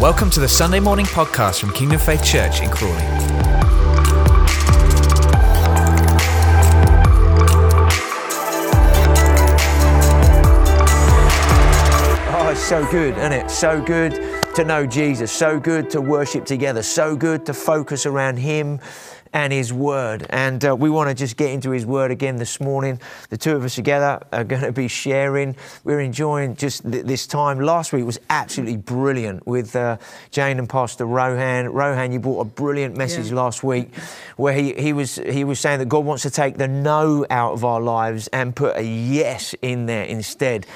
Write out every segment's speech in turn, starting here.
Welcome to the Sunday morning podcast from Kingdom Faith Church in Crawley. Oh, it's so good, isn't it? So good to know Jesus, so good to worship together, so good to focus around Him and His Word. And uh, we want to just get into His Word again this morning. The two of us together are going to be sharing. We're enjoying just th- this time. Last week was absolutely brilliant with uh, Jane and Pastor Rohan. Rohan, you brought a brilliant message Yeah. last week where he, he was he was saying that God wants to take the no out of our lives and put a yes in there instead.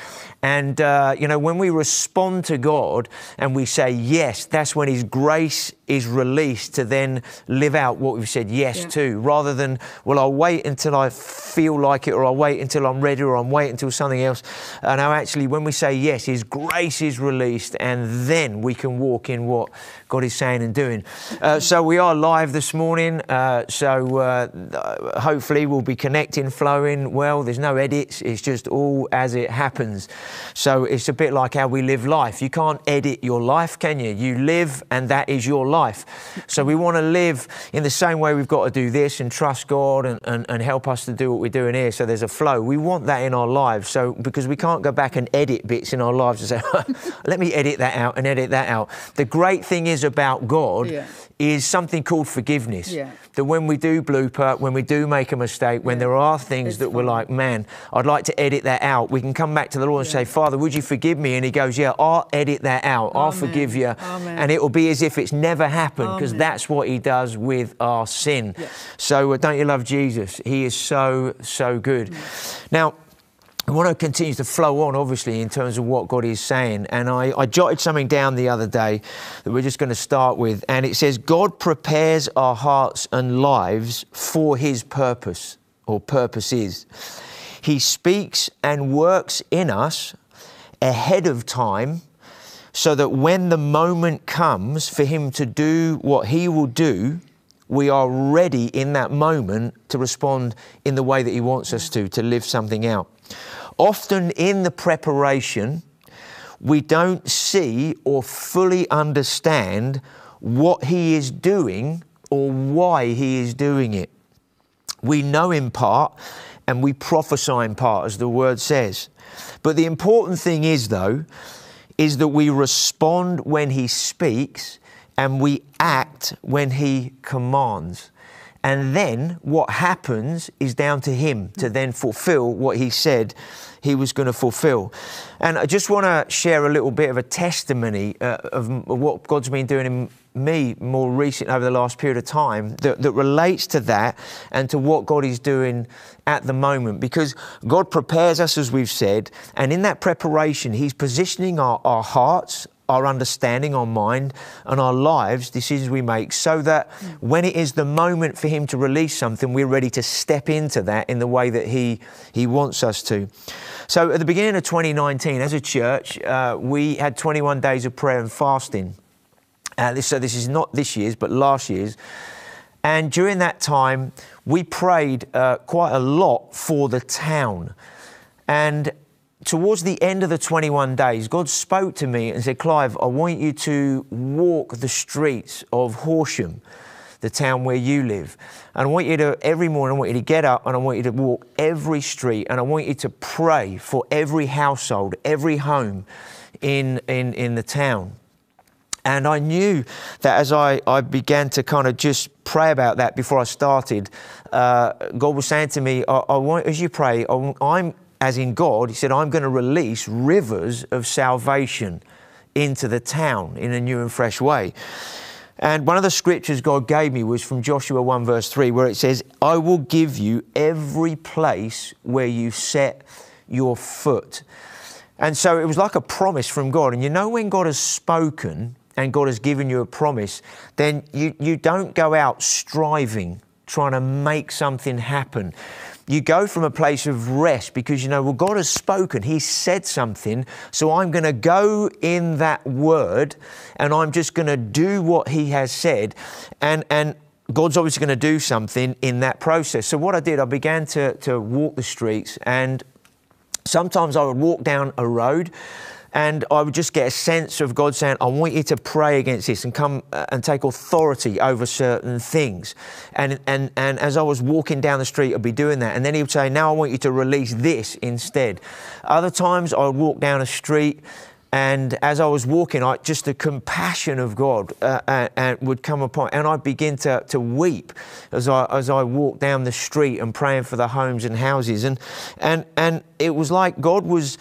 And, uh, you know, when we respond to God and we say yes, that's when His grace is released to then live out what we've said yes Yeah. to, rather than, well, I'll wait until I feel like it, or I'll wait until I'm ready, or I'll wait until something else. Uh, now, actually, when we say yes, His grace is released, and then we can walk in what God is saying and doing. Uh, so, we are live this morning. Uh, so, uh, hopefully, we'll be connecting, flowing well. There's no edits, it's just all as it happens. So it's a bit like how we live life. You can't edit your life, can you? You live, and that is your life. So we want to live in the same way we've got to do this and trust God and, and, and help us to do what we're doing here. So there's a flow. We want that in our lives. So because we can't go back and edit bits in our lives and say, let me edit that out and edit that out. The great thing is about God Yeah. Is something called forgiveness. Yeah. That when we do blooper, when we do make a mistake, when Yeah. there are things It's that we're like, man, I'd like to edit that out. We can come back to the Lord and Yeah. say, Father, would you forgive me? And He goes, Yeah, I'll edit that out. I'll forgive you. Amen. And it will be as if it's never happened because that's what He does with our sin. Yeah. So uh, don't you love Jesus? He is so, so good. Now, I want to continue to flow on, obviously, in terms of what God is saying. And I, I jotted something down the other day that we're just going to start with. And it says, God prepares our hearts and lives for His purpose or purposes. He speaks and works in us ahead of time so that when the moment comes for Him to do what He will do, we are ready in that moment to respond in the way that He wants us to, to live something out. Often in the preparation, we don't see or fully understand what He is doing or why He is doing it. We know in part and we prophesy in part, as the word says. But the important thing is, though, is that we respond when He speaks and we act when He commands. And then what happens is down to Him to then fulfill what He said He was going to fulfill. And I just want to share a little bit of a testimony uh, of what God's been doing in me more recent over the last period of time that, that relates to that and to what God is doing at the moment. Because God prepares us, as we've said, and in that preparation, He's positioning our, our hearts, our understanding, our mind, and our lives, decisions we make, so that when it is the moment for Him to release something, we're ready to step into that in the way that He, he wants us to. So at the beginning of 2019, as a church, uh, we had 21 days of prayer and fasting. Uh, this, so this is not this year's, but last year's. And during that time, we prayed uh, quite a lot for the town. And towards the end of the 21 days, God spoke to me and said, Clive, I want you to walk the streets of Horsham, the town where you live. And I want you to, every morning, I want you to get up and I want you to walk every street and I want you to pray for every household, every home in, in, in the town. And I knew that as I, I began to kind of just pray about that before I started, uh, God was saying to me, I, I want, as you pray, I, I'm, as in God, He said, I'm going to release rivers of salvation into the town in a new and fresh way. And one of the scriptures God gave me was from Joshua 1, verse 3, where it says, I will give you every place where you set your foot. And so it was like a promise from God. And you know, when God has spoken and God has given you a promise, then you, you don't go out striving, trying to make something happen. You go from a place of rest because you know, well, God has spoken, He said something, so I'm going to go in that word and I'm just going to do what He has said. And, and God's obviously going to do something in that process. So, what I did, I began to, to walk the streets and Sometimes I would walk down a road and I would just get a sense of God saying, I want you to pray against this and come uh, and take authority over certain things. And, and, and as I was walking down the street, I'd be doing that. And then he would say, Now I want you to release this instead. Other times I would walk down a street and as I was walking, I, just the compassion of God uh, and, and would come upon, and I'd begin to, to weep as I as I walked down the street and praying for the homes and houses, and and and it was like God was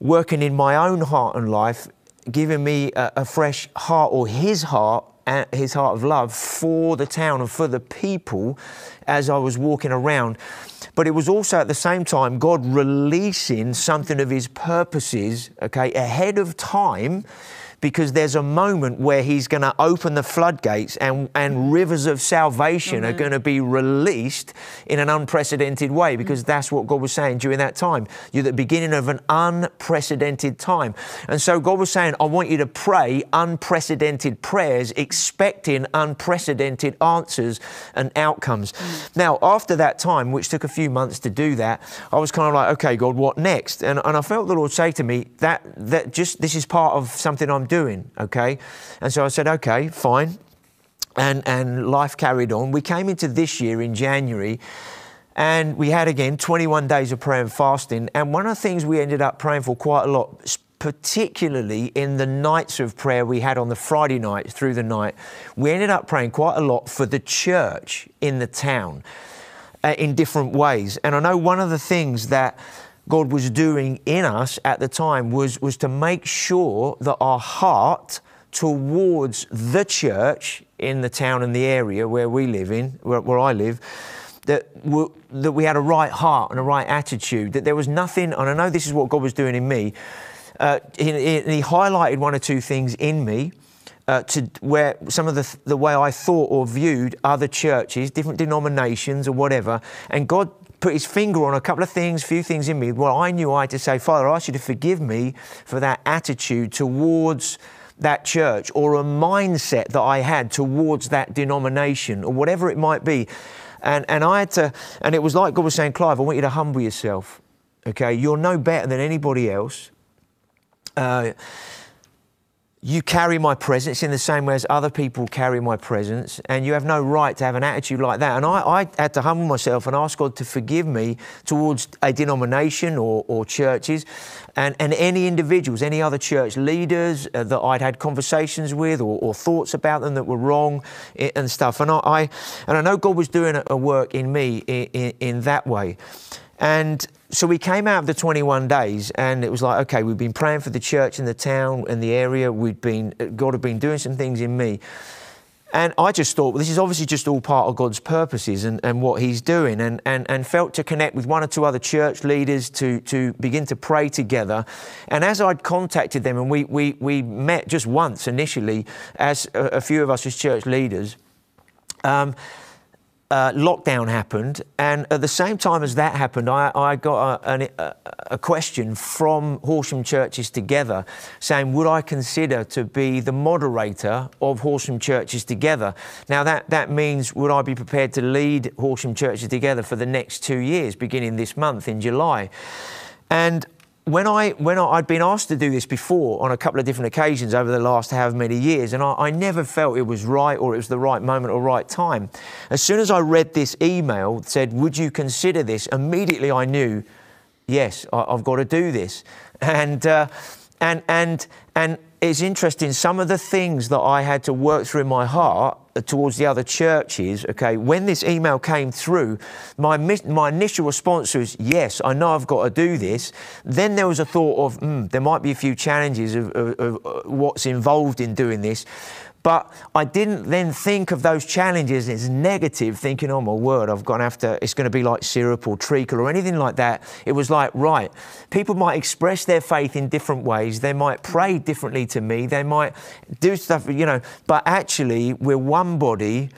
working in my own heart and life, giving me a, a fresh heart or His heart his heart of love for the town and for the people as I was walking around. But it was also at the same time God releasing something of his purposes, okay, ahead of time because there's a moment where he's going to open the floodgates and, and rivers of salvation mm-hmm. are going to be released in an unprecedented way because that's what God was saying during that time. You're the beginning of an unprecedented time. And so God was saying, I want you to pray unprecedented prayers, expecting unprecedented answers and outcomes. Mm. Now, after that time, which took a few months to do that, I was kind of like, okay, God, what next? And, and I felt the Lord say to me that, that just this is part of something I'm doing, okay? And so I said, okay, fine. And, and life carried on. We came into this year in January and we had again 21 days of prayer and fasting. And one of the things we ended up praying for quite a lot, particularly in the nights of prayer we had on the Friday night through the night, we ended up praying quite a lot for the church in the town uh, in different ways. And I know one of the things that God was doing in us at the time was, was to make sure that our heart towards the church in the town and the area where we live in, where, where I live, that, we, that we had a right heart and a right attitude, that there was nothing, and I know this is what God was doing in me, uh, he, he, highlighted one or two things in me. Uh, to where some of the, the way I thought or viewed other churches, different denominations or whatever, and God put his finger on a couple of things, few things in me. Well, I knew I had to say, Father, I ask you to forgive me for that attitude towards that church or a mindset that I had towards that denomination or whatever it might be. And, and I had to, and it was like God was saying, Clive, I want you to humble yourself. Okay, you're no better than anybody else. Uh, you carry my presence in the same way as other people carry my presence, and you have no right to have an attitude like that. And I, I had to humble myself and ask God to forgive me towards a denomination or, or churches and, and any individuals, any other church leaders uh, that I'd had conversations with or, or, thoughts about them that were wrong and stuff. And I, I, and I know God was doing a, a work in me in, in, in that way. And so we came out of the 21 days and it was like, okay, we've been praying for the church and the town and the area. We'd been, God had been doing some things in me. And I just thought, well, this is obviously just all part of God's purposes and, and what He's doing, and, and, and felt to connect with one or two other church leaders to, to begin to pray together. And as I'd contacted them, and we, we, we met just once initially as a, a few of us as church leaders, um, uh, lockdown happened, and at the same time as that happened, I, I got a, a, a, question from Horsham Churches Together saying, Would I consider to be the moderator of Horsham Churches Together? Now, that, that means, would I be prepared to lead Horsham Churches Together for the next two years, beginning this month in July? And when I when I, had been asked to do this before on a couple of different occasions over the last however many years, and I, I, never felt it was right or it was the right moment or right time. As soon as I read this email that said, "Would you consider this?" Immediately I knew, yes, I, have got to do this, and uh, and and and it's interesting. Some of the things that I had to work through in my heart towards the other churches, okay, when this email came through, my, my initial response was, yes, I know I've got to do this. Then there was a thought of, mm, there might be a few challenges of, of, of uh, what's involved in doing this. But I didn't then think of those challenges as negative, thinking, oh my word, I've gone after, it's going to be like syrup or treacle or anything like that. It was like, right, people might express their faith in different ways. They might pray differently to me. They might do stuff, you know, but actually, we're one body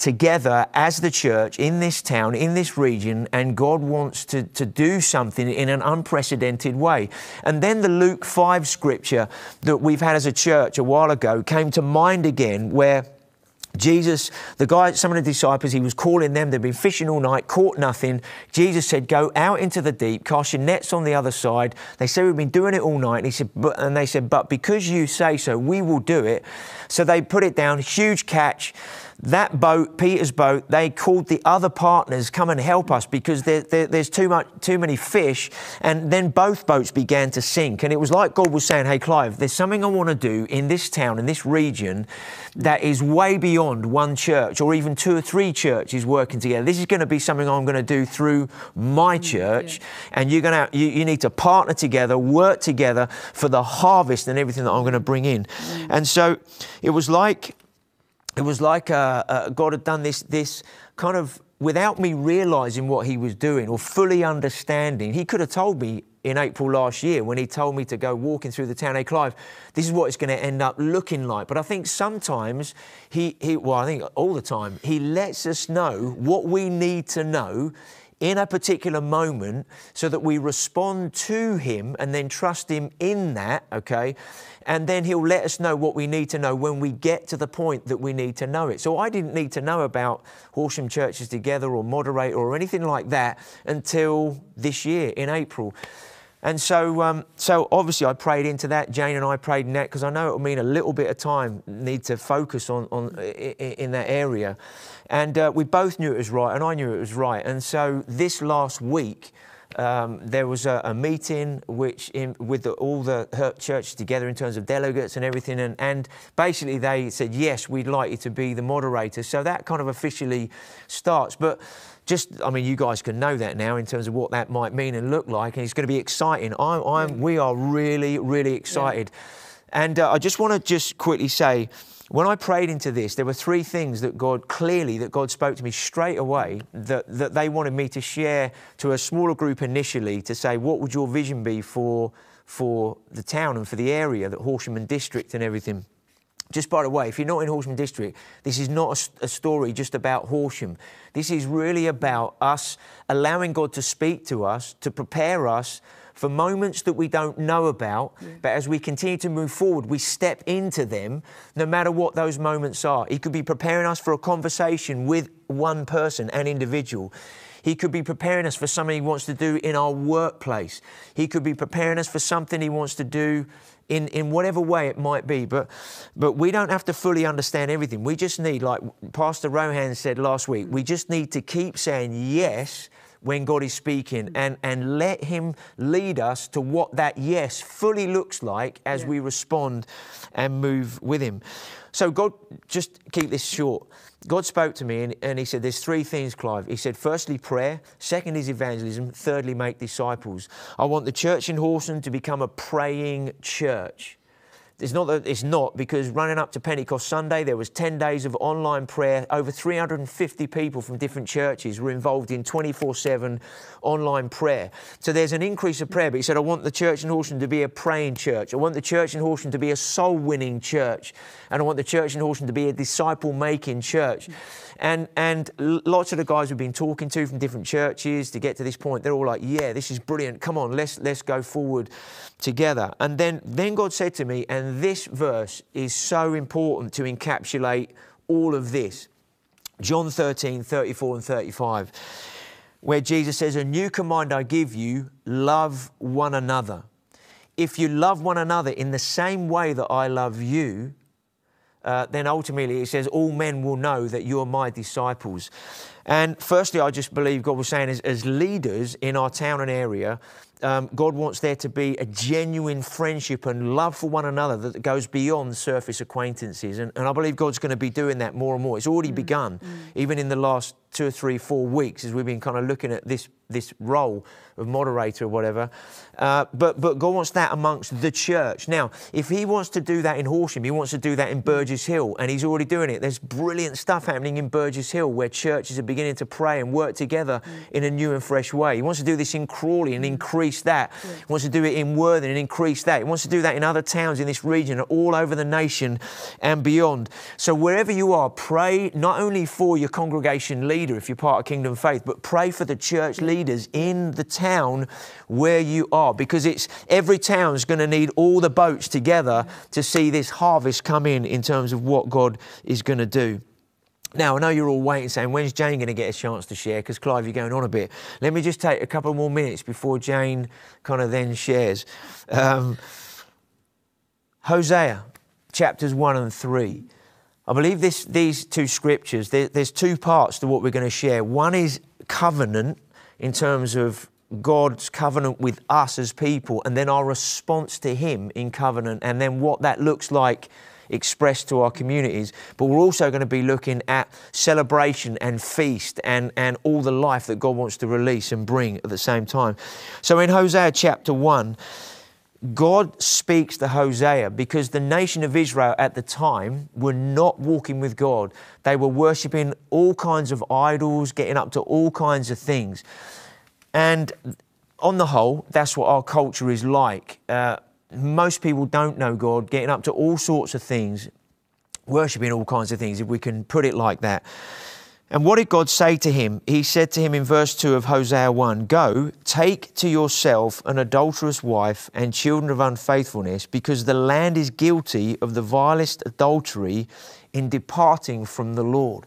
together as the church in this town, in this region, and God wants to, to do something in an unprecedented way. And then the Luke 5 scripture that we've had as a church a while ago came to mind again, where Jesus, the guy, some of the disciples, he was calling them. They'd been fishing all night, caught nothing. Jesus said, "Go out into the deep, cast your nets on the other side." They said, "We've been doing it all night." And he said, but, and they said, "But because you say so, we will do it." So they put it down, huge catch that boat, Peter's boat, they called the other partners, come and help us because there, there, there's too much, too many fish. And then both boats began to sink. And it was like God was saying, Hey, Clive, there's something I want to do in this town, in this region, that is way beyond one church or even two or three churches working together. This is going to be something I'm going to do through my mm, church. Yeah. And you're going to, you, you, need to partner together, work together for the harvest and everything that I'm going to bring in. Mm. And so it was like, it was like uh, uh, God had done this, this kind of without me realizing what he was doing or fully understanding. He could have told me in April last year when he told me to go walking through the town of Clive, this is what it's going to end up looking like. But I think sometimes he, he, well, I think all the time, he lets us know what we need to know in a particular moment so that we respond to Him and then trust Him in that, okay? And then He'll let us know what we need to know when we get to the point that we need to know it. So I didn't need to know about Horsham Churches Together or Moderator or anything like that until this year in April. And so, um, so obviously, I prayed into that. Jane and I prayed in that because I know it will mean a little bit of time need to focus on, on in that area. And uh, we both knew it was right, and I knew it was right. And so this last week, um, there was a, a meeting which in, with the, all the churches together in terms of delegates and everything, and, and, basically they said yes, we'd like you to be the moderator. So that kind of officially starts. But just, I mean, you guys can know that now in terms of what that might mean and look like, and it's going to be exciting. I'm, I'm we are really, really excited. Yeah. And uh, I just want to just quickly say when I prayed into this, there were three things that God clearly that God spoke to me straight away that, that they wanted me to share to a smaller group initially to say, what would your vision be for, for the town and for the area, that Horsham and district and everything? Just by the way, if you're not in Horsham District, this is not a, a, story just about Horsham. This is really about us allowing God to speak to us, to prepare us for moments that we don't know about, yeah. but as we continue to move forward, we step into them no matter what those moments are. He could be preparing us for a conversation with one person, an individual. He could be preparing us for something he wants to do in our workplace. He could be preparing us for something he wants to do in, in whatever way it might be. But, but we don't have to fully understand everything. We just need, like Pastor Rohan said last week, we just need to keep saying yes when God is speaking and, and let Him lead us to what that yes fully looks like as yeah. we respond and move with Him. So, God, just keep this short. God spoke to me and, and, He said, There's three things, Clive. He said, Firstly, prayer. Second is evangelism. Thirdly, make disciples. I want the church in Horsham to become a praying church. It's not that it's not because running up to Pentecost Sunday, there was 10 days of online prayer. Over 350 people from different churches were involved in 24/7 online prayer. So there's an increase of prayer. But he said, I want the church in Horsham to be a praying church. I want the church in Horsham to be a soul-winning church, and I want the church in Horsham to be a disciple-making church. And, and lots of the guys we've been talking to from different churches to get to this point, they're all like, yeah, this is brilliant. Come on, let's, let's go forward together. And then, then God said to me, and this verse is so important to encapsulate all of this. John 13, 34 and 35, where Jesus says, A new command I give you, love one another. If you love one another in the same way that I love you, uh, then ultimately it says, All men will know that you are my disciples. And firstly, I just believe God was saying, as, as leaders in our town and area, um, God wants there to be a genuine friendship and love for one another that goes beyond surface acquaintances. And, and I believe God's going to be doing that more and more. It's already mm. begun, mm. even in the last two or three, four weeks as we've been kind of looking at this, this role of moderator or whatever. Uh, but, but God wants that amongst the church. Now, if He wants to do that in Horsham, He wants to do that in Burgess Hill, and He's already doing it. There's brilliant stuff happening in Burgess Hill where churches are beginning to pray and work together mm. in a new and fresh way. He wants to do this in Crawley and mm. increase that. Yeah. He wants to do it in Worthing and increase that. He wants to do that in other towns in this region and all over the nation and beyond. So wherever you are, pray not only for your congregation leader if you're part of Kingdom Faith, but pray for the church leaders in the town where you are because it's every town is going to need all the boats together to see this harvest come in in terms of what God is going to do. Now, I know you're all waiting, saying, when's Jane going to get a chance to share? Because, Clive, you're going on a bit. Let me just take a couple more minutes before Jane kind of then shares. Um, Hosea, chapters 1 and 3. I believe this, these two scriptures, there, there's two parts to what we're going to share. One is covenant in terms of God's covenant with us as people, and then our response to Him in covenant, and then what that looks like expressed to our communities. But we're also going to be looking at celebration and feast and, and all the life that God wants to release and bring at the same time. So in Hosea chapter 1, God speaks to Hosea because the nation of Israel at the time were not walking with God. They were worshipping all kinds of idols, getting up to all kinds of things. And on the whole, that's what our culture is like. Uh, most people don't know God, getting up to all sorts of things, worshipping all kinds of things, if we can put it like that. And what did God say to him? He said to him in verse 2 of Hosea 1 Go, take to yourself an adulterous wife and children of unfaithfulness, because the land is guilty of the vilest adultery in departing from the Lord.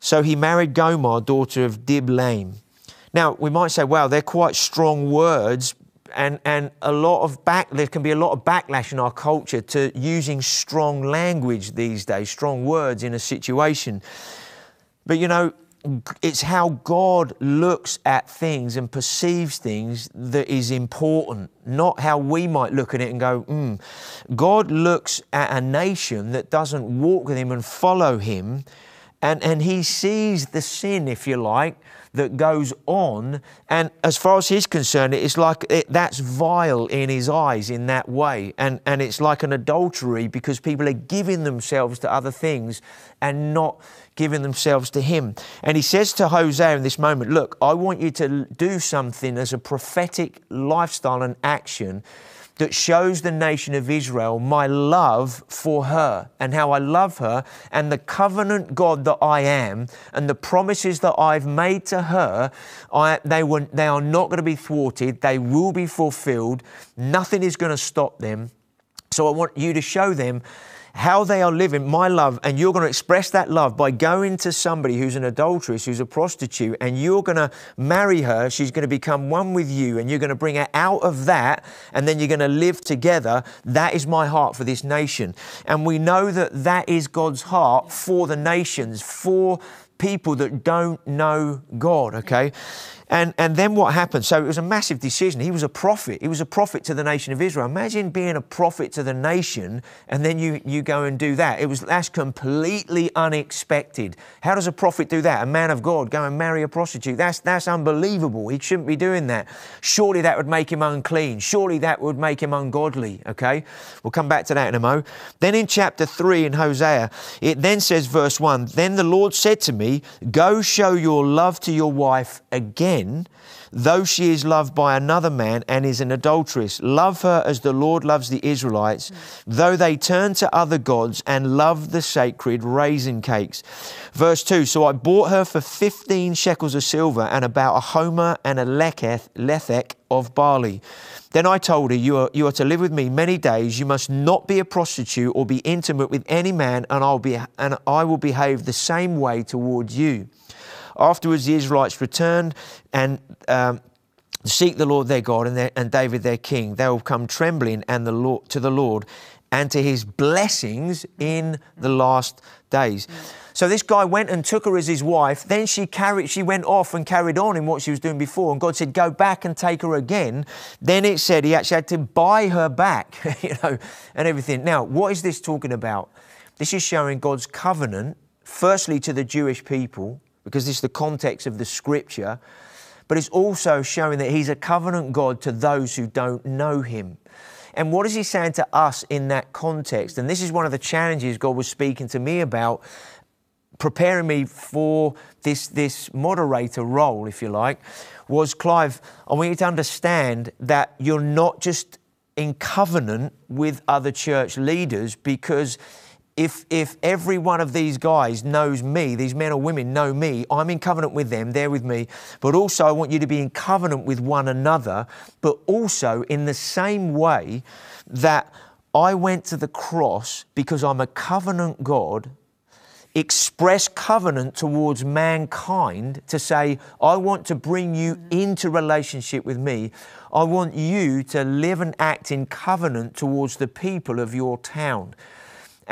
So he married Gomer, daughter of Diblaim. Now, we might say, wow, they're quite strong words, and, and a lot of back, there can be a lot of backlash in our culture to using strong language these days, strong words in a situation. But you know, it's how God looks at things and perceives things that is important, not how we might look at it and go, hmm. God looks at a nation that doesn't walk with Him and follow Him, and, and He sees the sin, if you like, that goes on. And as far as he's concerned, it's like it, that's vile in his eyes in that way. And, and it's like an adultery because people are giving themselves to other things and not giving themselves to him. And he says to Hosea in this moment, Look, I want you to do something as a prophetic lifestyle and action that shows the nation of Israel my love for her and how I love her and the covenant God that I am and the promises that I've made to her, I, they, were, they are not going to be thwarted. They will be fulfilled. Nothing is going to stop them. So I want you to show them how they are living my love, and you're going to express that love by going to somebody who's an adulteress, who's a prostitute, and you're going to marry her. She's going to become one with you, and you're going to bring her out of that, and then you're going to live together. That is my heart for this nation. And we know that that is God's heart for the nations, for people that don't know God, okay? And, and then what happened? So it was a massive decision. He was a prophet. He was a prophet to the nation of Israel. Imagine being a prophet to the nation and then you, you go and do that. It was that's completely unexpected. How does a prophet do that? A man of God go and marry a prostitute? That's that's unbelievable. He shouldn't be doing that. Surely that would make him unclean. Surely that would make him ungodly. Okay? We'll come back to that in a mo. Then in chapter 3 in Hosea, it then says, verse 1 Then the Lord said to me, Go show your love to your wife again though she is loved by another man and is an adulteress. Love her as the Lord loves the Israelites, though they turn to other gods and love the sacred raisin cakes. Verse 2 So I bought her for 15 shekels of silver and about a homer and a lethech, lethek of barley. Then I told her, you are, you are to live with me many days. You must not be a prostitute or be intimate with any man, and, I'll be, and I will behave the same way towards you. Afterwards, the Israelites returned and um, seek the Lord their God and, their, and David their king. They will come trembling and the Lord, to the Lord and to his blessings in the last days. So this guy went and took her as his wife. Then she carried, she went off and carried on in what she was doing before. And God said, "Go back and take her again." Then it said he actually had to buy her back, you know, and everything. Now, what is this talking about? This is showing God's covenant, firstly to the Jewish people, because this is the context of the scripture, but it's also showing that He's a covenant God to those who don't know Him. And what is He saying to us in that context? And this is one of the challenges God was speaking to me about, preparing me for this, this moderator role, if you like, was Clive, I want you to understand that you're not just in covenant with other church leaders because if, if every one of these guys knows me, these men or women know me, I'm in covenant with them, they're with me, but also I want you to be in covenant with one another, but also in the same way that I went to the cross because I'm a covenant God express covenant towards mankind to say, I want to bring you mm-hmm. into relationship with me. I want you to live and act in covenant towards the people of your town.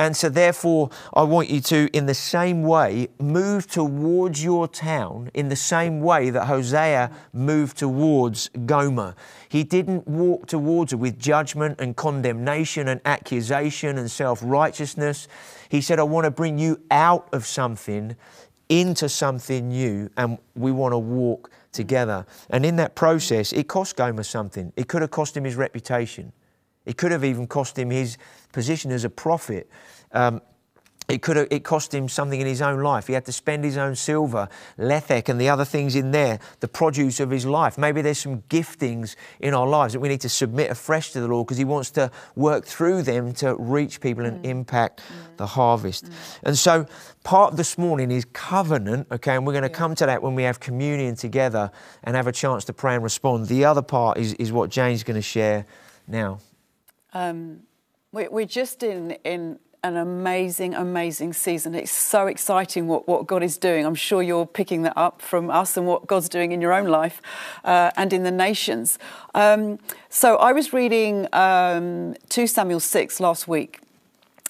And so, therefore, I want you to, in the same way, move towards your town in the same way that Hosea moved towards Gomer. He didn't walk towards her with judgment and condemnation and accusation and self righteousness. He said, I want to bring you out of something into something new, and we want to walk together. And in that process, it cost Gomer something. It could have cost him his reputation. It could have even cost him his position as a prophet. Um, it could have, it cost him something in his own life. He had to spend his own silver, lethek, and the other things in there, the produce of his life. Maybe there's some giftings in our lives that we need to submit afresh to the Lord because He wants to work through them to reach people and mm. impact mm. the harvest. Mm. And so, part of this morning is covenant, okay, and we're going to yeah. come to that when we have communion together and have a chance to pray and respond. The other part is, is what Jane's going to share now. Um, we're just in, in an amazing, amazing season. It's so exciting what, what God is doing. I'm sure you're picking that up from us and what God's doing in your own life uh, and in the nations. Um, so I was reading um, 2 Samuel 6 last week.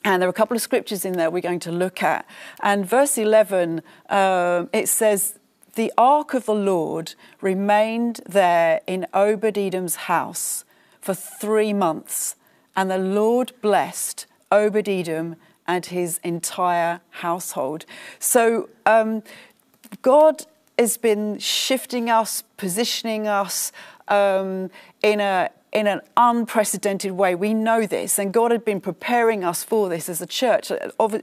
And there are a couple of scriptures in there we're going to look at. And verse 11, um, it says, The ark of the Lord remained there in Obed Edom's house for three months, and the Lord blessed Obed Edom and his entire household. So um, God has been shifting us, positioning us um, in a in an unprecedented way. We know this, and God had been preparing us for this as a church.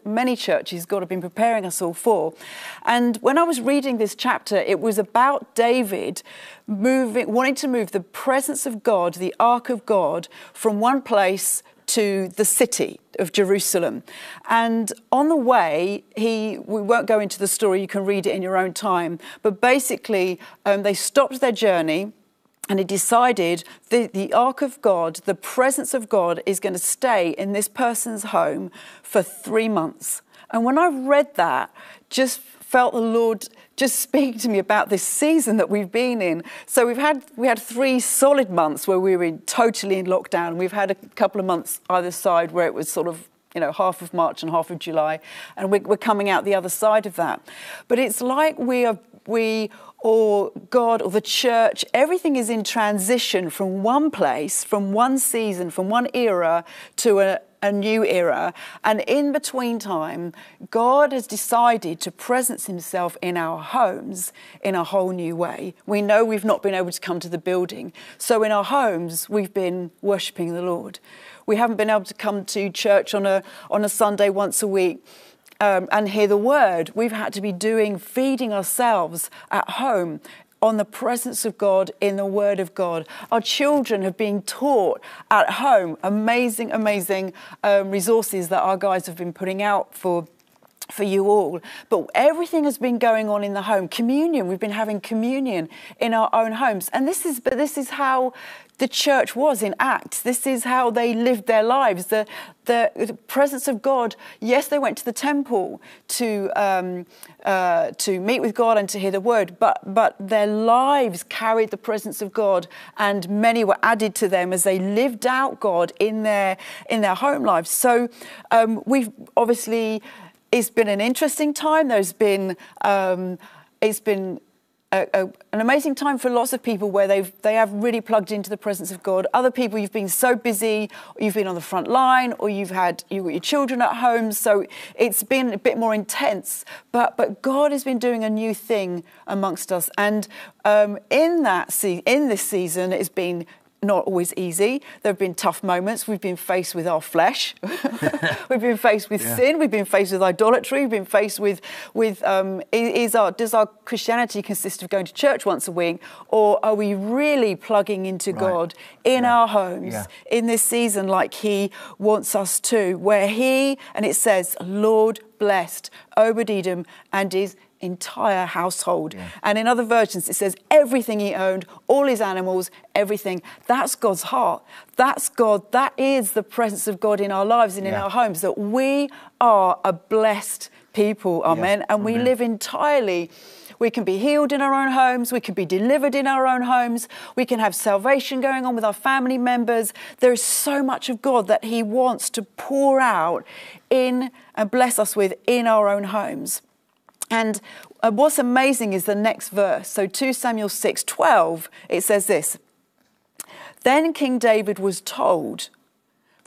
Many churches, God had been preparing us all for. And when I was reading this chapter, it was about David moving, wanting to move the presence of God, the ark of God, from one place to the city of Jerusalem. And on the way, he, we won't go into the story, you can read it in your own time, but basically, um, they stopped their journey and he decided the, the ark of God, the presence of God, is going to stay in this person's home for three months. And when I read that, just felt the Lord just speak to me about this season that we've been in. So we've had we had three solid months where we were in, totally in lockdown. We've had a couple of months either side where it was sort of you know half of March and half of July, and we're, we're coming out the other side of that. But it's like we are we or God or the church, everything is in transition from one place, from one season, from one era to a, a new era. And in between time, God has decided to presence Himself in our homes in a whole new way. We know we've not been able to come to the building. So in our homes, we've been worshipping the Lord. We haven't been able to come to church on a, on a Sunday once a week. Um, and hear the word. We've had to be doing, feeding ourselves at home on the presence of God in the Word of God. Our children have been taught at home amazing, amazing um, resources that our guys have been putting out for for you all. But everything has been going on in the home. Communion, we've been having communion in our own homes. And this is but this is how the church was in Acts. This is how they lived their lives. The, the, presence of God, yes, they went to the temple to, um, uh, to meet with God and to hear the word, but, but their lives carried the presence of God, and many were added to them as they lived out God in their, in their home lives. So um, we've obviously, it's been an interesting time. There's been, um, it's been a, a, an amazing time for lots of people where they've they have really plugged into the presence of God. Other people, you've been so busy, you've been on the front line, or you've had you've got your children at home, so it's been a bit more intense. But but God has been doing a new thing amongst us, and um, in that se- in this season, it's been not always easy. There have been tough moments. We've been faced with our flesh. we've been faced with yeah. sin. We've been faced with idolatry. We've been faced with with um, is our does our Christianity consist of going to church once a week, or are we really plugging into right. God in yeah. our homes yeah. in this season like He wants us to, where He and it says, Lord blessed Obed Edom and his entire household. Yeah. And in other versions, it says everything he owned, all his animals, everything. That's God's heart. That's God. That is the presence of God in our lives and in our homes, that we are a blessed people. Amen. And we Amen. live entirely. We can be healed in our own homes. We can be delivered in our own homes. We can have salvation going on with our family members. There is so much of God that He wants to pour out in and bless us with in our own homes. And uh, what's amazing is the next verse. So 2 Samuel 6 12, it says this Then King David was told,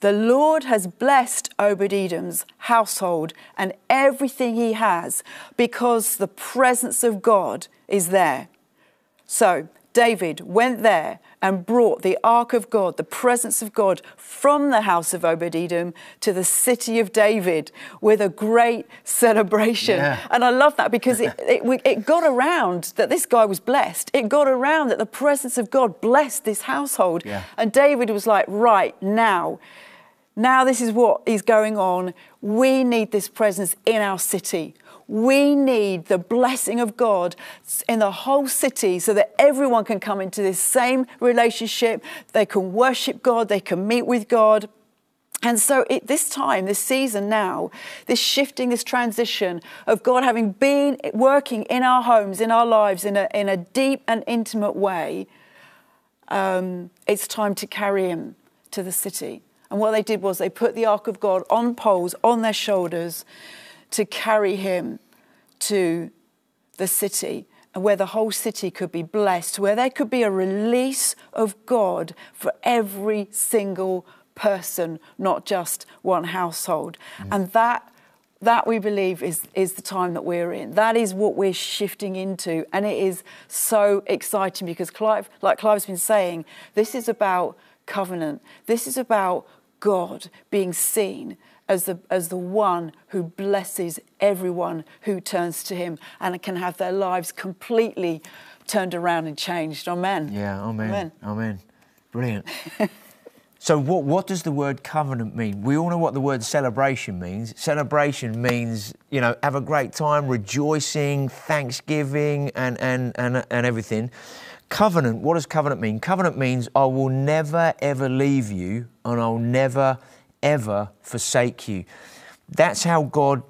The Lord has blessed Obed Edom's household and everything he has because the presence of God is there. So David went there and brought the ark of God, the presence of God, from the house of Obed Edom to the city of David with a great celebration. Yeah. And I love that because it, it, it got around that this guy was blessed. It got around that the presence of God blessed this household. Yeah. And David was like, right now, now this is what is going on. We need this presence in our city. We need the blessing of God in the whole city so that everyone can come into this same relationship. They can worship God, they can meet with God. And so, it, this time, this season now, this shifting, this transition of God having been working in our homes, in our lives, in a, in a deep and intimate way, um, it's time to carry Him to the city. And what they did was they put the Ark of God on poles on their shoulders to carry Him to the city where the whole city could be blessed, where there could be a release of God for every single person, not just one household. Mm. And that that we believe is, is the time that we're in. That is what we're shifting into. And it is so exciting because Clive, like Clive's been saying, this is about covenant. This is about God being seen as the, as the one who blesses everyone who turns to him and can have their lives completely turned around and changed. Amen. Yeah, amen. Amen. Amen. Brilliant. so, what, what does the word covenant mean? We all know what the word celebration means. Celebration means, you know, have a great time, rejoicing, thanksgiving, and, and, and, and everything. Covenant, what does covenant mean? Covenant means I will never, ever leave you, and I'll never, ever forsake you. That's how God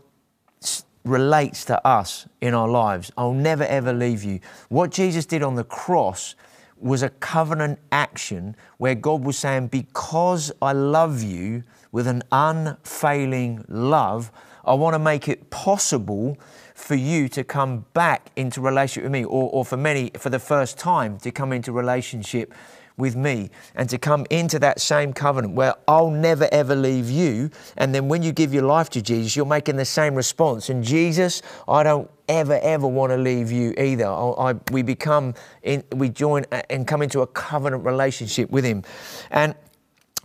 relates to us in our lives. I'll never ever leave you. What Jesus did on the cross was a covenant action where God was saying, Because I love you with an unfailing love, I want to make it possible for you to come back into relationship with me, or, or for many, for the first time, to come into relationship with me and to come into that same covenant where I'll never ever leave you. And then when you give your life to Jesus, you're making the same response. And Jesus, I don't ever ever want to leave you either. I, I, we become, in, we join and come into a covenant relationship with Him. And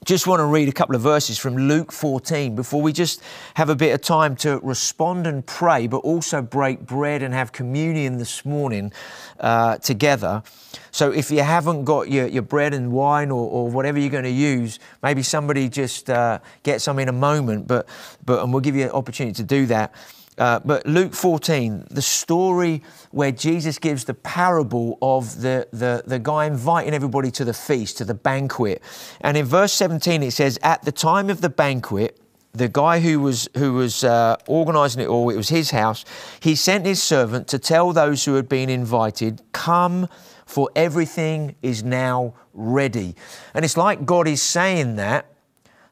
just want to read a couple of verses from Luke 14 before we just have a bit of time to respond and pray, but also break bread and have communion this morning uh, together. So if you haven't got your, your bread and wine or, or whatever you're going to use, maybe somebody just uh, get some in a moment, but, but and we'll give you an opportunity to do that. Uh, but Luke 14, the story where Jesus gives the parable of the, the, the guy inviting everybody to the feast, to the banquet. And in verse 17, it says, At the time of the banquet, the guy who was, who was uh, organising it all, it was his house, he sent his servant to tell those who had been invited, Come, for everything is now ready. And it's like God is saying that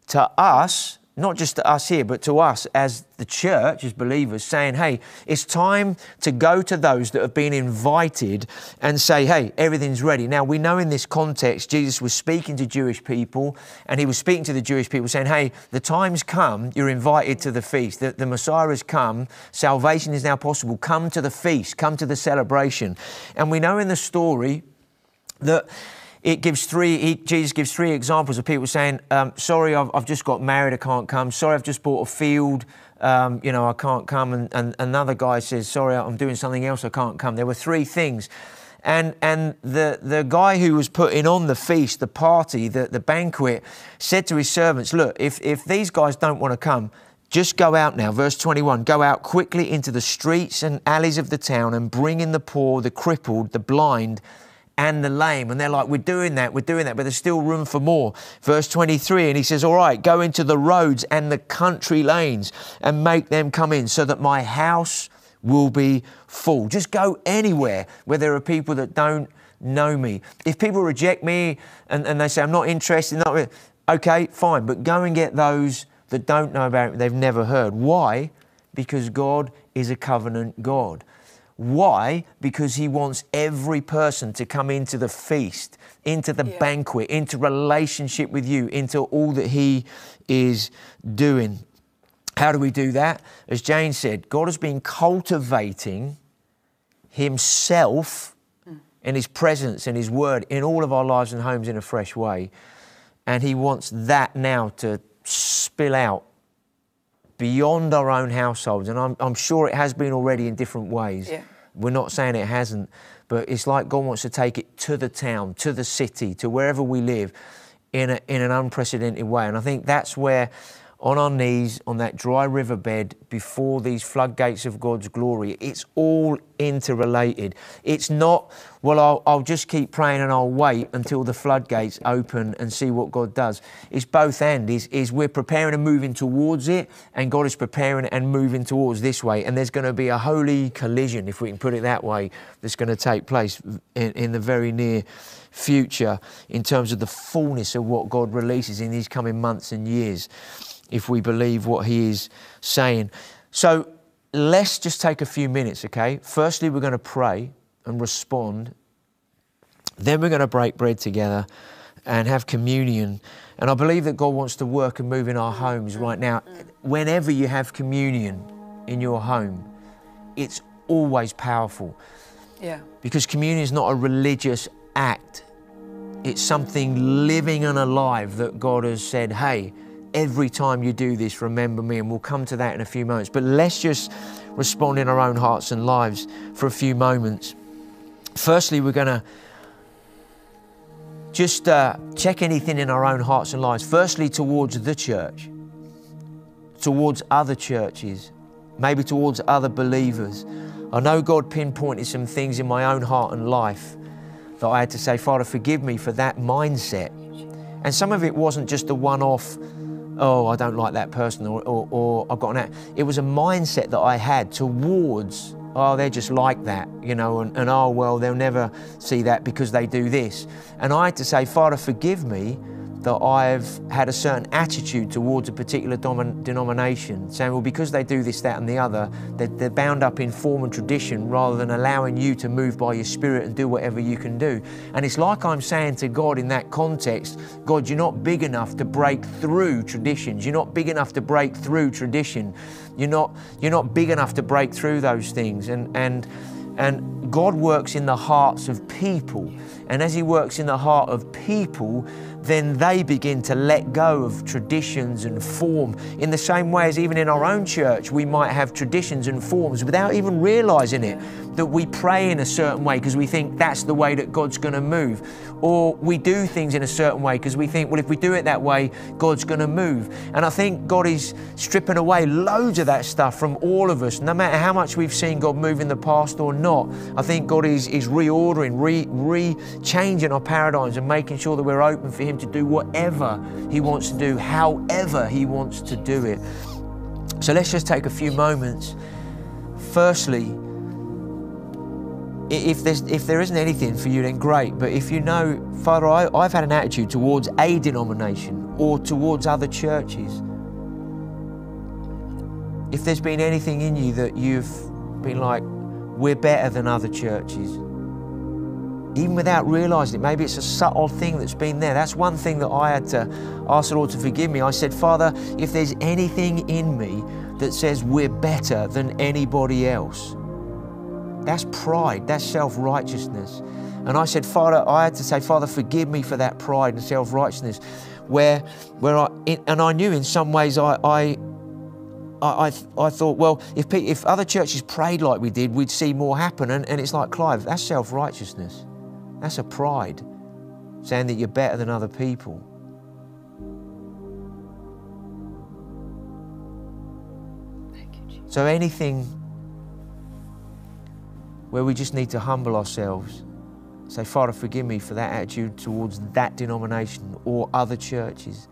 to us, not just to us here, but to us as the church, as believers, saying, hey, it's time to go to those that have been invited and say, hey, everything's ready. Now, we know in this context, Jesus was speaking to Jewish people and he was speaking to the Jewish people saying, hey, the time's come, you're invited to the feast. The, the Messiah has come, salvation is now possible. Come to the feast, come to the celebration. And we know in the story that it gives three, he, Jesus gives three examples of people saying, um, sorry, I've, I've, just got married, I can't come. Sorry, I've just bought a field, um, you know, I can't come. And, and another guy says, sorry, I'm doing something else, I can't come. There were three things. And, and the, the guy who was putting on the feast, the party, the, the banquet, said to his servants, look, if, if these guys don't want to come, just go out now, verse 21. Go out quickly into the streets and alleys of the town and bring in the poor, the crippled, the blind, and the lame. And they're like, We're doing that, we're doing that, but there's still room for more. Verse 23, and he says, All right, go into the roads and the country lanes and make them come in so that my house will be full. Just go anywhere where there are people that don't know me. If people reject me and, and they say, I'm not interested, not okay, fine, but go and get those that don't know about it, they've never heard. Why? Because God is a covenant God. Why? Because He wants every person to come into the feast, into the yeah. banquet, into relationship with you, into all that He is doing. How do we do that? As Jane said, God has been cultivating Himself mm. and His presence and His word in all of our lives and homes in a fresh way. And He wants that now to spill out beyond our own households. And I'm, I'm sure it has been already in different ways. Yeah. We're not saying it hasn't, but it's like God wants to take it to the town, to the city, to wherever we live in, a, in an unprecedented way. And I think that's where on our knees on that dry riverbed before these floodgates of God's glory. It's all interrelated. It's not, well, I'll, I'll, just keep praying and I'll wait until the floodgates open and see what God does. It's both and. Is, is we're preparing and moving towards it, and God is preparing and moving towards this way. And there's going to be a holy collision, if we can put it that way, that's going to take place in, in the very near future in terms of the fullness of what God releases in these coming months and years if we believe what he is saying. So let's just take a few minutes, okay? Firstly, we're going to pray and respond. Then we're going to break bread together and have communion. And I believe that God wants to work and move in our homes right now. Whenever you have communion in your home, it's always powerful. Yeah. Because communion is not a religious act. It's something living and alive that God has said, hey, every time you do this, remember me. And we'll come to that in a few moments. But let's just respond in our own hearts and lives for a few moments. Firstly, we're going to just uh, check anything in our own hearts and lives. Firstly, towards the church, towards other churches, maybe towards other believers. I know God pinpointed some things in my own heart and life that I had to say, Father, forgive me for that mindset. And some of it wasn't just a one off oh, I don't like that person, or, or, or I've got an. It was a mindset that I had towards, oh, they're just like that, you know, and, and oh, well, they'll never see that because they do this. And I had to say, Father, forgive me that I've had a certain attitude towards a particular denomination, saying, well, because they do this, that, and the other, they're, they're, bound up in form and tradition rather than allowing you to move by your spirit and do whatever you can do. And it's like I'm saying to God in that context, God, you're not big enough to break through traditions. You're not big enough to break through tradition. You're not, you're not big enough to break through those things. And, and, and God works in the hearts of people. And as He works in the heart of people, then they begin to let go of traditions and form. In the same way as even in our own church, we might have traditions and forms without even realizing it, that we pray in a certain way because we think that's the way that God's going to move. Or we do things in a certain way because we think, well, if we do it that way, God's going to move. And I think God is stripping away loads of that stuff from all of us, no matter how much we've seen God move in the past or not. I think God is, is reordering, re, re changing our paradigms and making sure that we're open for Him him to do whatever He wants to do, however He wants to do it. So let's just take a few moments. Firstly, if there's if there isn't anything for you, then great. But if you know, Father, I, I've had an attitude towards a denomination or towards other churches. If there's been anything in you that you've been like, we're better than other churches, even without realizing it. Maybe it's a subtle thing that's been there. That's one thing that I had to ask the Lord to forgive me. I said, Father, if there's anything in me that says we're better than anybody else, that's pride, that's self righteousness. And I said, Father, I had to say, Father, forgive me for that pride and self righteousness. Where, where I, and I knew in some ways I, I I, I, thought, well, if, if other churches prayed like we did, we'd see more happen. And, and it's like, Clive, that's self righteousness. That's a pride, saying that you're better than other people. so anything where we just need to humble ourselves, Say, Father, forgive me for that attitude towards that denomination or other churches.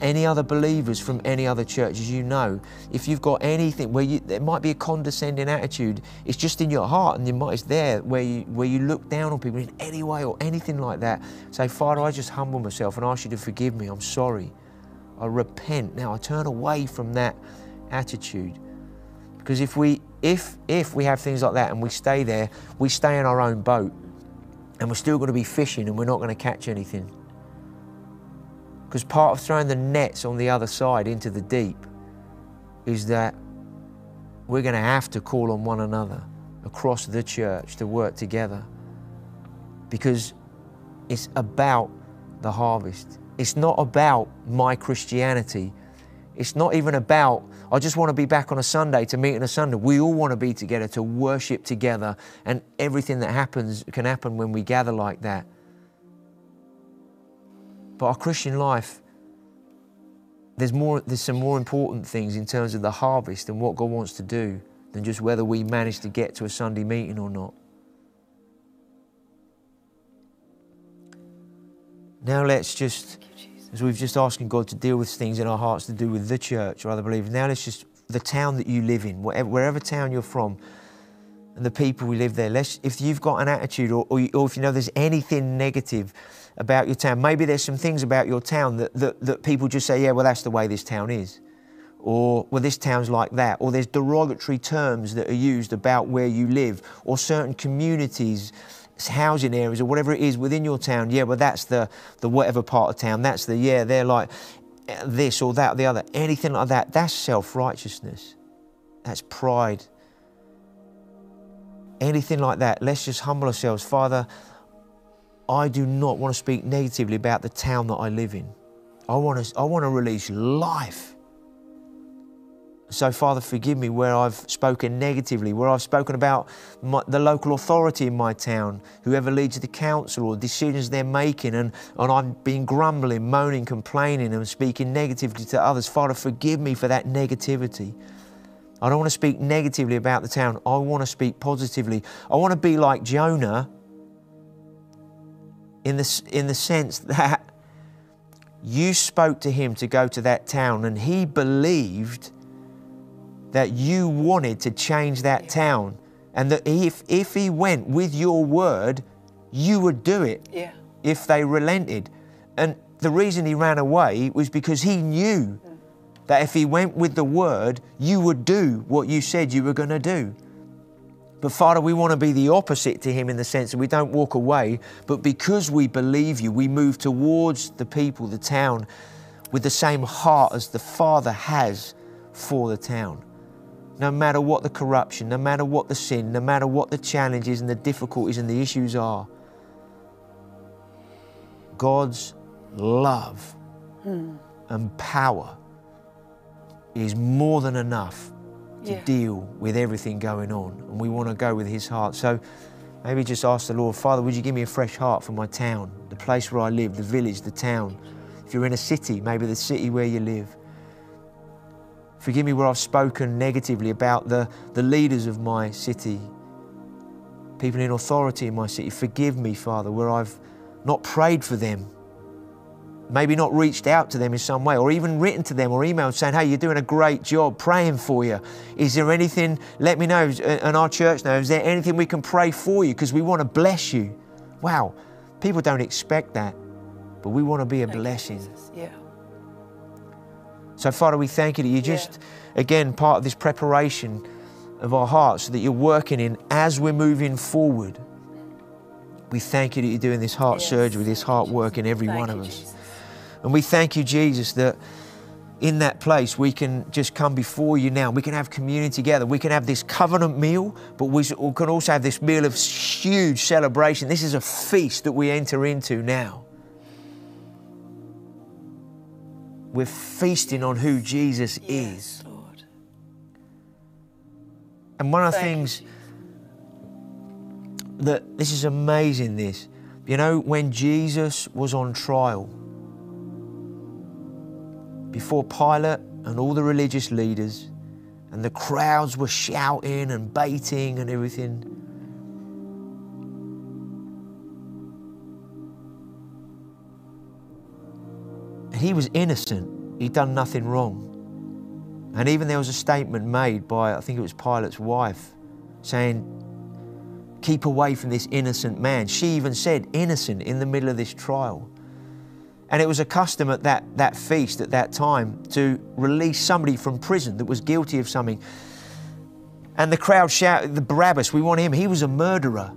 Any other believers from any other churches you know, if you've got anything where you, there might be a condescending attitude, it's just in your heart and you might, it's there where you, where you look down on people in any way or anything like that. Say, Father, I just humble myself and ask you to forgive me. I'm sorry. I repent. Now I turn away from that attitude. Because if we if if we have things like that and we stay there, we stay in our own boat and we're still going to be fishing and we're not going to catch anything. Because part of throwing the nets on the other side into the deep is that we're going to have to call on one another across the church to work together. Because it's about the harvest. It's not about my Christianity. It's not even about, I just want to be back on a Sunday to meet on a Sunday. We all want to be together to worship together, and everything that happens can happen when we gather like that. But our Christian life, there's, more, there's some more important things in terms of the harvest and what God wants to do than just whether we manage to get to a Sunday meeting or not. Now let's just as we've just asking God to deal with things in our hearts to do with the church or other believers. Now let's just the town that you live in, whatever, wherever town you're from, and the people who live there. Let's, if you've got an attitude, or, or, or if you know there's anything negative about your town, maybe there's some things about your town that, that, that people just say, yeah, well, that's the way this town is. Or, well, this town's like that. Or there's derogatory terms that are used about where you live, or certain communities housing areas or whatever it is within your town, yeah, well, that's the, the whatever part of town, that's the, yeah, they're like eh, this or that or the other, anything like that, that's self righteousness. That's pride. Anything like that, let's just humble ourselves. Father, I do not want to speak negatively about the town that I live in. I want to, I want to release life so, Father, forgive me where I've spoken negatively, where I've spoken about my, the local authority in my town, whoever leads the council or decisions they're making, and, and I've been grumbling, moaning, complaining, and speaking negatively to others. Father, forgive me for that negativity. I don't want to speak negatively about the town. I want to speak positively. I want to be like Jonah in the, in the sense that you spoke to him to go to that town, and he believed that you wanted to change that town and that if, if he went with your word, you would do it yeah. if they relented. And the reason he ran away was because he knew mm. that if he went with the word, you would do what you said you were going to do. But Father, we want to be the opposite to him in the sense that we don't walk away, but because we believe you, we move towards the people, the town, with the same heart as the Father has for the town no matter what the corruption, no matter what the sin, no matter what the challenges and the difficulties and the issues are. God's love hmm. and power is more than enough to yeah. deal with everything going on. And we want to go with His heart. So maybe just ask the Lord, Father, would you give me a fresh heart for my town, the place where I live, the village, the town? If you're in a city, maybe the city where you live. Forgive me where I've spoken negatively about the, the leaders of my city, people in authority in my city. Forgive me, Father, where I've not prayed for them, maybe not reached out to them in some way, or even written to them or emailed saying, Hey, you're doing a great job, praying for you. Is there anything, let me know, uh, and our church know, is there anything we can pray for you? Because we want to bless you. Wow, people don't expect that, but we want to be a Thank blessing. Yeah. So, Father, we thank you that you just, yeah. again, part of this preparation of our hearts that you're working in as we're moving forward. We thank you that you're doing this heart yes. surgery, this heart work in every thank one you, of us. Jesus. And we thank you, Jesus, that in that place we can just come before you now. We can have communion together. We can have this covenant meal, but we can also have this meal of huge celebration. This is a feast that we enter into now. We're feasting on who Jesus yes, is. Lord. And one of the things that this is amazing, this. You know, when Jesus was on trial, before Pilate and all the religious leaders, and the crowds were shouting and baiting and everything. And he was innocent, he'd done nothing wrong. And even there was a statement made by, I think it was Pilate's wife, saying, Keep away from this innocent man. She even said innocent in the middle of this trial. And it was a custom at that, that feast at that time to release somebody from prison that was guilty of something. And the crowd shouted, The Barabbas, we want him. He was a murderer.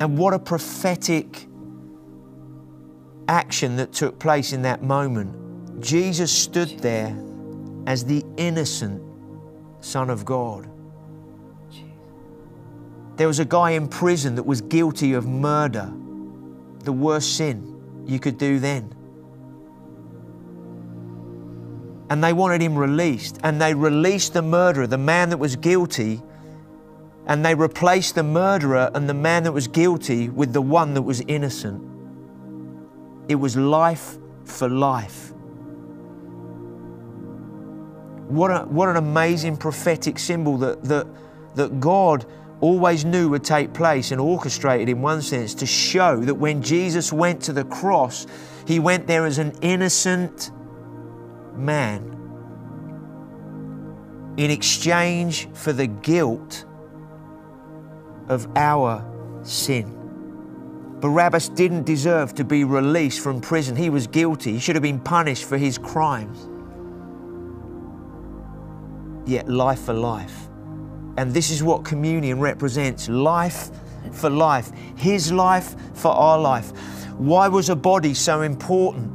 And what a prophetic action that took place in that moment. Jesus stood there as the innocent Son of God. There was a guy in prison that was guilty of murder, the worst sin you could do then. And they wanted him released, and they released the murderer, the man that was guilty, and they replaced the murderer and the man that was guilty with the one that was innocent. It was life for life. What, a, what an amazing prophetic symbol that, that, that God always knew would take place and orchestrated in one sense to show that when Jesus went to the cross, he went there as an innocent man in exchange for the guilt of our sin. Barabbas didn't deserve to be released from prison. He was guilty. He should have been punished for his crimes. Yet, life for life. And this is what communion represents life for life, His life for our life. Why was a body so important?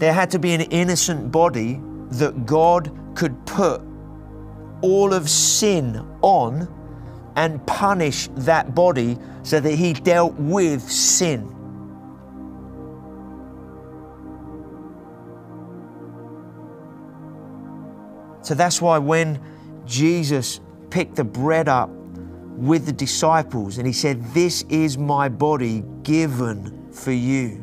There had to be an innocent body that God could put all of sin on and punish that body so that He dealt with sin. So that's why when Jesus picked the bread up with the disciples and he said, This is my body given for you.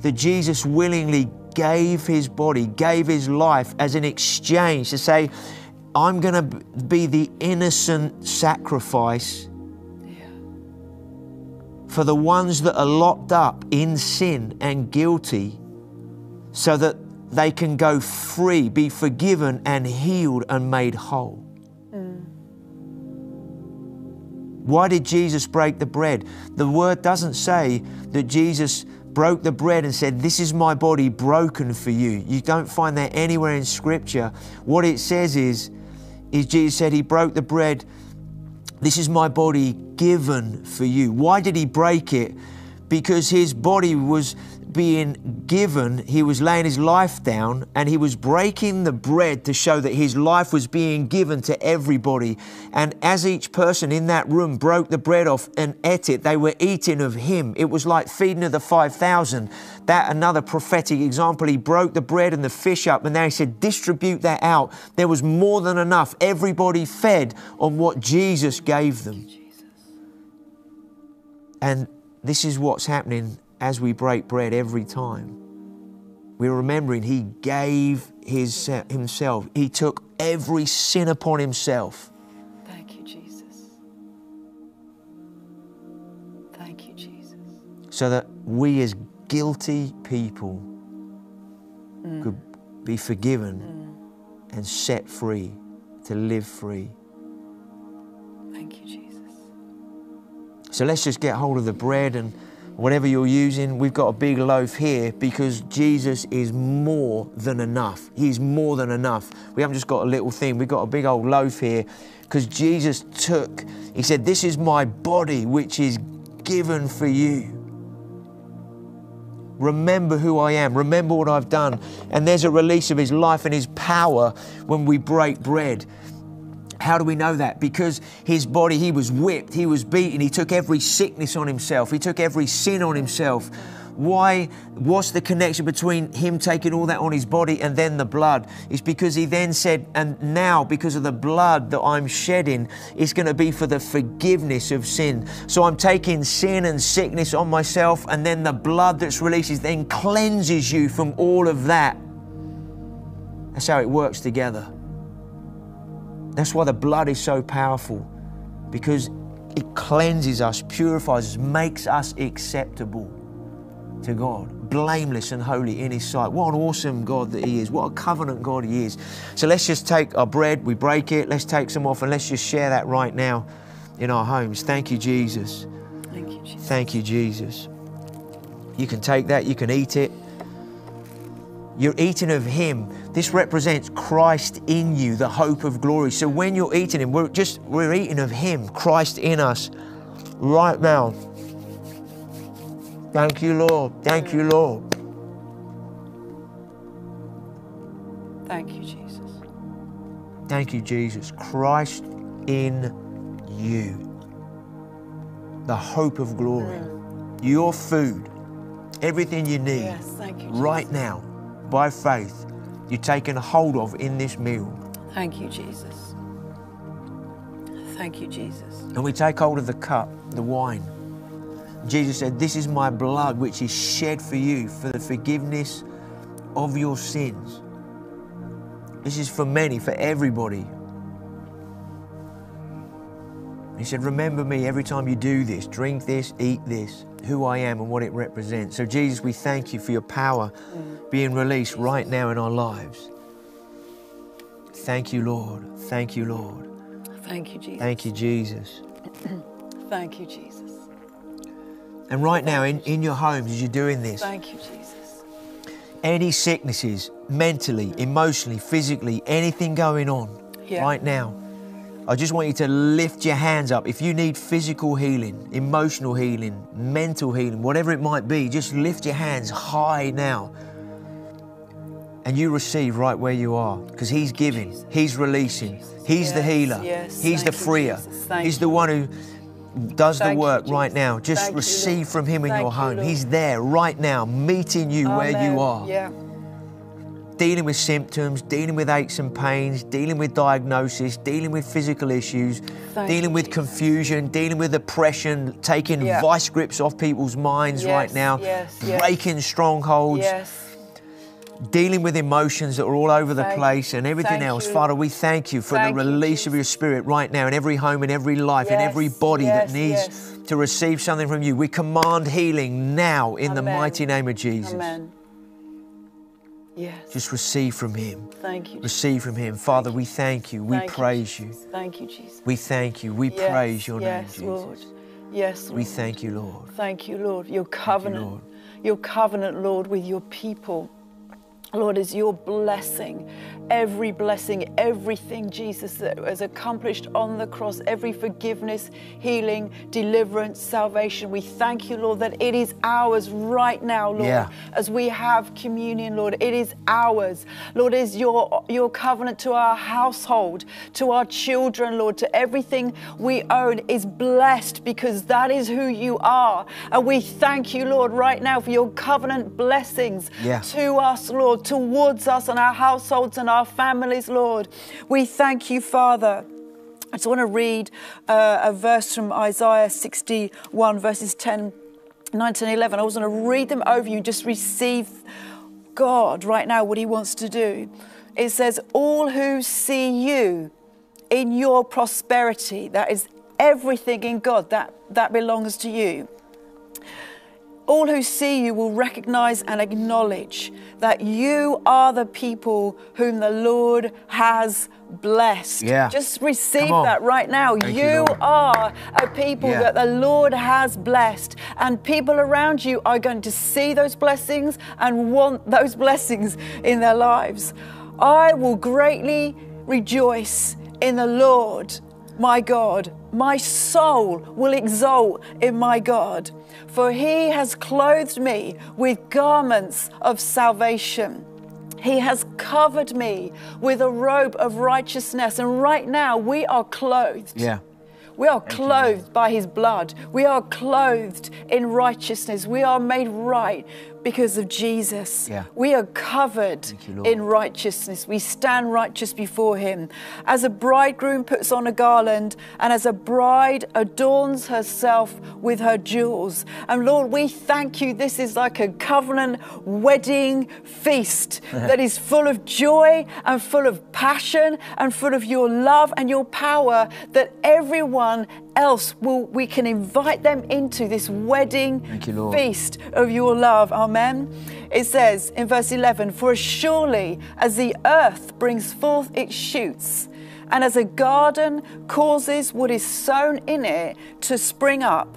That Jesus willingly gave his body, gave his life as an exchange to say, I'm going to be the innocent sacrifice for the ones that are locked up in sin and guilty so that they can go free, be forgiven and healed and made whole. Mm. Why did Jesus break the bread? The word doesn't say that Jesus broke the bread and said, This is my body broken for you. You don't find that anywhere in Scripture. What it says is, is Jesus said he broke the bread. This is my body given for you. Why did he break it? Because his body was being given, he was laying his life down and he was breaking the bread to show that his life was being given to everybody. And as each person in that room broke the bread off and ate it, they were eating of him. It was like feeding of the 5,000. That another prophetic example. He broke the bread and the fish up and then he said, distribute that out. There was more than enough. Everybody fed on what Jesus gave them. And this is what's happening as we break bread every time, we're remembering He gave his, Himself. He took every sin upon Himself. Thank you, Jesus. Thank you, Jesus. So that we, as guilty people, mm. could be forgiven mm. and set free to live free. Thank you, Jesus. So let's just get hold of the bread and whatever you're using, we've got a big loaf here because Jesus is more than enough. He's more than enough. We haven't just got a little thing, we've got a big old loaf here because Jesus took, He said, This is my body which is given for you. Remember who I am. Remember what I've done. And there's a release of His life and His power when we break bread. How do we know that? Because his body, he was whipped, he was beaten, he took every sickness on himself, he took every sin on himself. Why? What's the connection between him taking all that on his body and then the blood? It's because he then said, and now because of the blood that I'm shedding, it's going to be for the forgiveness of sin. So I'm taking sin and sickness on myself, and then the blood that's released then cleanses you from all of that. That's how it works together. That's why the blood is so powerful, because it cleanses us, purifies us, makes us acceptable to God, blameless and holy in His sight. What an awesome God that He is. What a covenant God He is. So let's just take our bread, we break it, let's take some off, and let's just share that right now in our homes. Thank you, Jesus. Thank you, Jesus. Thank you, Jesus. You can take that, you can eat it. You're eating of Him. This represents Christ in you, the hope of glory. So when you're eating Him, we're just we're eating of Him, Christ in us, right now. Thank you, Lord. Thank you, Lord. Thank you, Jesus. Thank you, Jesus. Christ in you, the hope of glory, your food, everything you need Yes, thank you, right now by faith, you're taking hold of in this meal. Thank you, Jesus. Thank you, Jesus. And we take hold of the cup, the wine. Jesus said, This is my blood which is shed for you for the forgiveness of your sins. This is for many, for everybody. He said, Remember me every time you do this, drink this, eat this, who I am and what it represents. So, Jesus, we thank you for your power being released right now in our lives. Thank you, Lord. Thank you, Lord. Thank you, Jesus. Thank you, Jesus. Thank you, Jesus. And right now, in, in your homes, as you're doing this, Thank you, Jesus. any sicknesses, mentally, emotionally, physically, anything going on Yeah. right now, I just want you to lift your hands up. If you need physical healing, emotional healing, mental healing, whatever it might be, just lift your hands high now. And you receive right where you are because He's giving, He's releasing, He's the healer, yes. He's the freer, He's the one who does the Thank you, work right now. Just Thank receive Lord. from Him in Thank your home. Lord. He's there right now, meeting you where you are Yeah. Dealing with symptoms, dealing with aches and pains, dealing with diagnosis, dealing with physical issues, Thank dealing with Jesus. confusion, dealing with oppression, taking Yeah. vice grips off people's minds right now, yes, yes. breaking strongholds, Yes. dealing with emotions that are all over the Thank- place and everything else. you. Father, we thank you for Thank the you, release of your spirit right now in every home, in every life, in Yes, every body that needs yes. to receive something from you. We command healing now in the mighty name of Jesus. Amen. Yes. Just receive from him. Thank you. Jesus. Receive from him. Father, we thank you. We praise you. Thank you, Jesus. We thank you. We praise your name, Lord. Jesus. Yes, Lord. We thank you, Lord. Thank you, Lord. Your covenant, Lord. your covenant, Lord, with your people. Lord, is your blessing, every blessing, everything, Jesus, that was accomplished on the cross, every forgiveness, healing, deliverance, salvation. We thank you, Lord, that it is ours right now, Lord, Yeah. as we have communion, Lord. It is ours. Lord, is your, your covenant to our household, to our children, Lord, to everything we own is blessed because that is who you are. And we thank you, Lord, right now for your covenant blessings Yeah. to us, Lord, towards us and our households and our families, Lord. We thank you, Father. I just want to read uh, a verse from Isaiah 61, verses 10, 9, 10, 11. I was going to read them over you. Just receive God right now, what He wants to do. It says, All who see you in your prosperity, that is everything in God, that, that belongs to you. All who see you will recognize and acknowledge that you are the people whom the Lord has blessed. Yeah. Just receive that right now. Thank you, you are a people Yeah. that the Lord has blessed, and people around you are going to see those blessings and want those blessings in their lives. I will greatly rejoice in the Lord, my God. My soul will exult in my God, for he has clothed me with garments of salvation. He has covered me with a robe of righteousness. And right now, we are clothed. Yeah. We are clothed by his blood. We are clothed in righteousness. We are made right because of Jesus. Yeah. We are covered you, in righteousness. We stand righteous before him. As a bridegroom puts on a garland, and as a bride adorns herself with her jewels. And Lord, we thank you. This is like a covenant wedding feast that is full of joy and full of passion and full of your love and your power that everyone else will we can invite them into this wedding you, feast of your love. Amen. It says in verse 11, For as surely as the earth brings forth its shoots, and as a garden causes what is sown in it to spring up,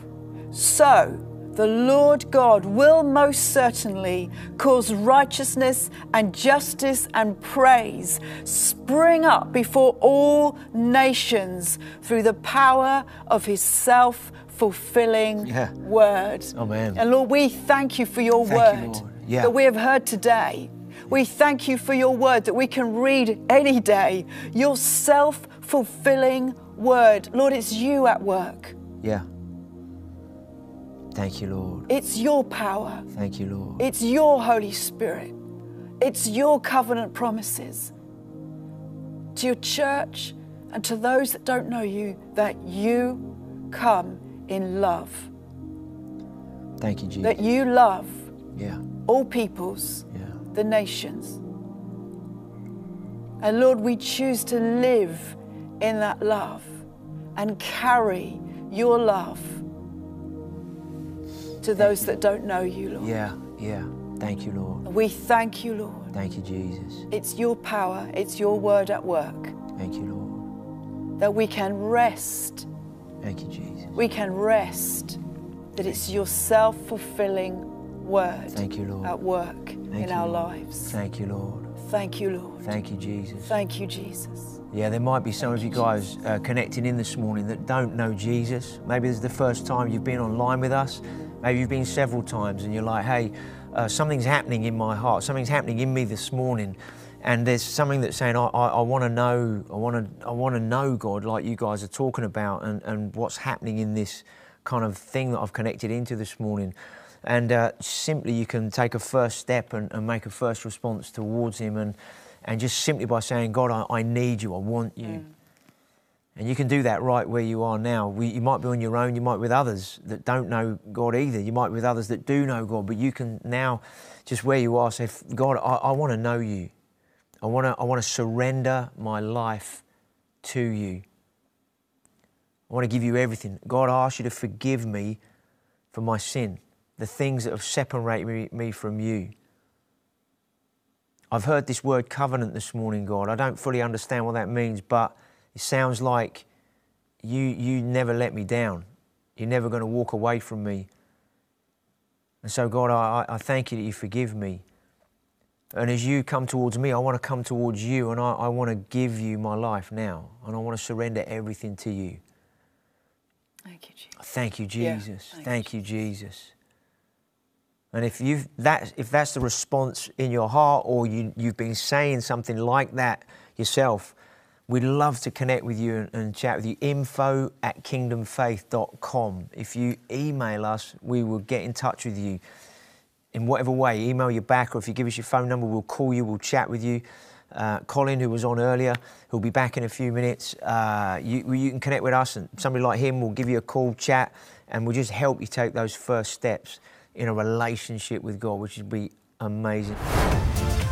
so the Lord God will most certainly cause righteousness and justice and praise spring up before all nations through the power of his self fulfilling Yeah. word. Amen. And Lord, we thank you for your Thank word Lord. Yeah. that we have heard today. We thank you for your word that we can read any day, your self fulfilling word. Lord, it's you at work. Yeah. Thank you, Lord. It's your power. Thank you, Lord. It's your Holy Spirit. It's your covenant promises to your church and to those that don't know you that you come in love, Thank you, Jesus. that you love Yeah. all peoples, Yeah. the nations. And Lord, we choose to live in that love and carry your love to those that don't know you, Lord. Yeah. Yeah. Thank you, Lord. We thank you, Lord. Thank you, Jesus. It's your power, it's your word at work Thank you, Lord. that we can rest. Thank you, Jesus. We can rest that it's your self fulfilling word Thank you, Lord. at work in you, our Lord. lives. Thank you, Lord. Thank you, Lord. Thank you, Jesus. Thank you, Jesus. Yeah, there might be some of you guys uh, connecting in this morning that don't know Jesus. Maybe this is the first time you've been online with us. Maybe you've been several times and you're like, hey, uh, something's happening in my heart. Something's happening in me this morning. And there's something that's saying, I, I, I want to know, I want to, I want to know God like you guys are talking about and, and what's happening in this kind of thing that I've connected into this morning. And uh, simply you can take a first step and, and make a first response towards Him and, and just simply by saying, God, I, I need you, I want you. And you can do that right where you are now. We, you might be on your own, you might be with others that don't know God either. You might be with others that do know God, but you can now, just where you are, say, God, I, I want to know you. I want to I wanna surrender my life to you. I want to give you everything. God, I ask you to forgive me for my sin, the things that have separated me, me from you. I've heard this word covenant this morning, God. I don't fully understand what that means, but it sounds like you, you never let me down. You're never going to walk away from me. And so, God, I, I thank you that you forgive me. And as you come towards me, I want to come towards you and I, I want to give you my life now. And I want to surrender everything to you. Thank you, Jesus. Thank you, Yeah, Jesus. thank Thank, you, you, Jesus. And if you've that if that's the response in your heart or you, you've been saying something like that yourself, we'd love to connect with you and, and chat with you. Info at kingdomfaith.com. If you email us, we will get in touch with you in whatever way. Email you back, or if you give us your phone number, we'll call you, we'll chat with you. Uh, Colin, who was on earlier, who'll be back in a few minutes. Uh, you, you can connect with us, and somebody like him will give you a call, chat, and we'll just help you take those first steps in a relationship with God, which would be amazing.